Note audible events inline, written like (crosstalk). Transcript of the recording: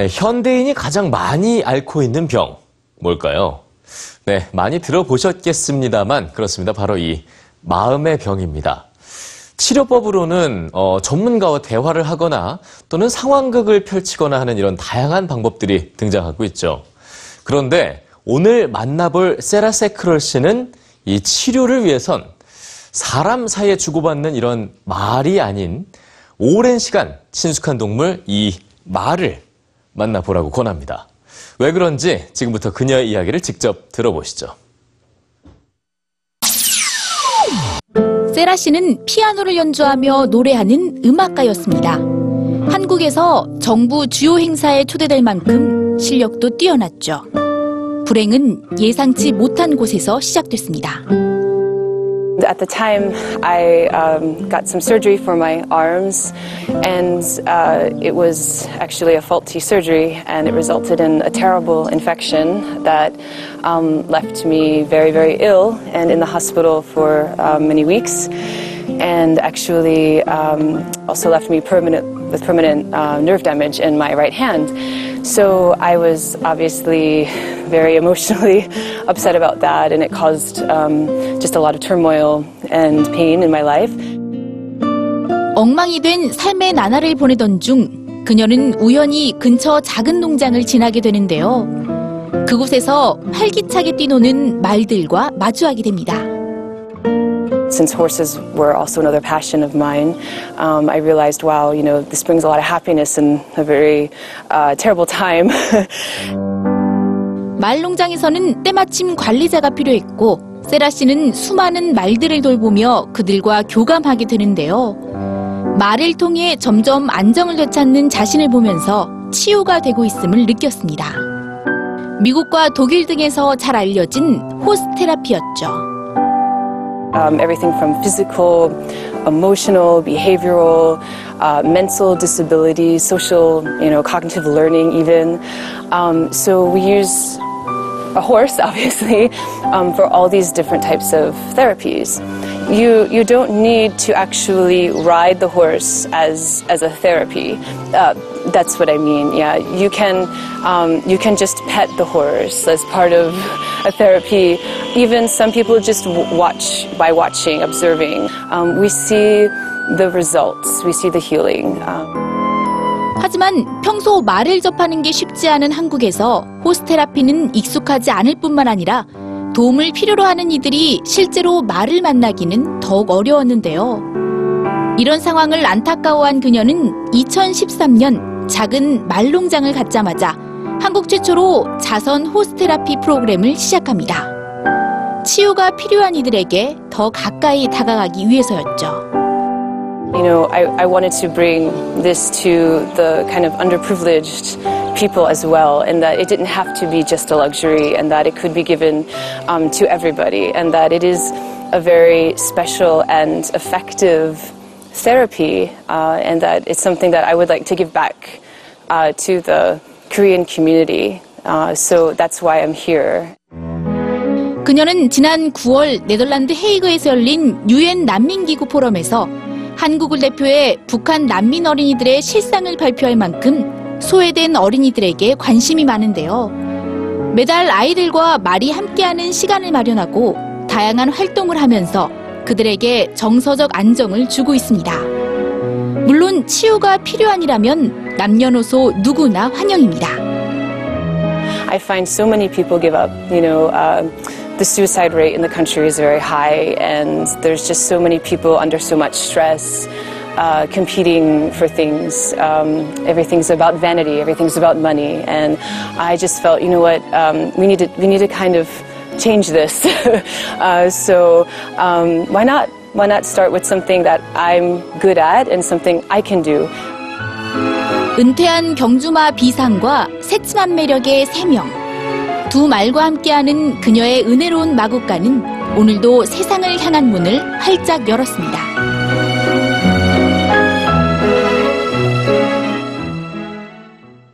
네, 현대인이 가장 많이 앓고 있는 병, 뭘까요? 네, 많이 들어보셨겠습니다만, 그렇습니다. 바로 이 마음의 병입니다. 치료법으로는 어, 전문가와 대화를 하거나 또는 상황극을 펼치거나 하는 이런 다양한 방법들이 등장하고 있죠. 그런데 오늘 만나볼 세라세 크럴 씨는 이 치료를 위해선 사람 사이에 주고받는 이런 말이 아닌 오랜 시간 친숙한 동물 이 말을 만나보라고 권합니다. 왜 그런지 지금부터 그녀의 이야기를 직접 들어보시죠. 세라 씨는 피아노를 연주하며 노래하는 음악가였습니다. 한국에서 정부 주요 행사에 초대될 만큼 실력도 뛰어났죠. 불행은 예상치 못한 곳에서 시작됐습니다. At the time, I um, got some surgery for my arms, and uh, it was actually a faulty surgery, and it resulted in a terrible infection that um, left me very, very ill and in the hospital for uh, many weeks, and actually um, also left me permanent with permanent uh, nerve damage in my right hand. So I was obviously very emotionally upset about that, and it caused um, just a lot of turmoil and pain in my life. 엉망이 된 삶의 나날을 보내던 중 그녀는 우연히 근처 작은 농장을 지나게 되는데요. 그곳에서 활기차게 뛰노는 말들과 마주하게 됩니다. Since horses were also another passion of mine, um, I realized, wow, you know, this brings a lot of happiness in a very uh, terrible time. 말 농장에서는 때마침 관리자가 필요했고 세라 씨는 수많은 말들을 돌보며 그들과 교감하게 되는데요. 말을 통해 점점 안정을 되찾는 자신을 보면서 치유가 되고 있음을 느꼈습니다. 미국과 독일 등에서 잘 알려진 호스 테라피였죠. Um, everything from physical, emotional, behavioral, uh, mental disabilities, social, you know, cognitive learning, even. Um, so we use a horse, (laughs) obviously, um, for all these different types of therapies. You you don't need to actually ride the horse as as a therapy. Uh, that's what I mean. Yeah, you can um, you can just pet the horse as part of a therapy. Even some people just watch by watching, observing. Um, we see the results. We see the healing. 하지만 평소 말을 접하는 게 쉽지 않은 한국에서 호스테라피는 익숙하지 않을 뿐만 아니라 도움을 필요로 하는 이들이 실제로 말을 만나기는 더욱 어려웠는데요. 이런 상황을 안타까워한 그녀는 2013년 작은 말농장을 갖자마자 한국 최초로 자선 호스테라피 프로그램을 시작합니다. 치유가 필요한 이들에게 더 가까이 다가가기 위해서였죠. You know, I, I wanted to bring this to the kind of underprivileged people as well, and that it didn't have to be just a luxury, and that it could be given um, to everybody, and that it is a very special and effective therapy, uh, and that it's something that I would like to give back uh, to the Korean community. Uh, so that's why I'm here. 그녀는 지난 9월 네덜란드 헤이그에서 열린 유엔 난민기구 포럼에서 한국을 대표해 북한 난민 어린이들의 실상을 발표할 만큼 소외된 어린이들에게 관심이 많은데요. 매달 아이들과 말이 함께하는 시간을 마련하고 다양한 활동을 하면서 그들에게 정서적 안정을 주고 있습니다. 물론 치유가 필요한이라면 남녀노소 누구나 환영입니다. I find so many people give up. You know, uh, the suicide rate in the country is very high, and there's just so many people under so much stress, uh, competing for things. Um, everything's about vanity. Everything's about money, and I just felt, you know what, um, we need to we need to kind of change this. (laughs) uh, so um, why not? Why not start with something that I'm good at and something I can do? 은퇴한 경주마 비상과 새침한 매력의 세명. 두 말과 함께하는 그녀의 은혜로운 마국간은 오늘도 세상을 향한 문을 활짝 열었습니다.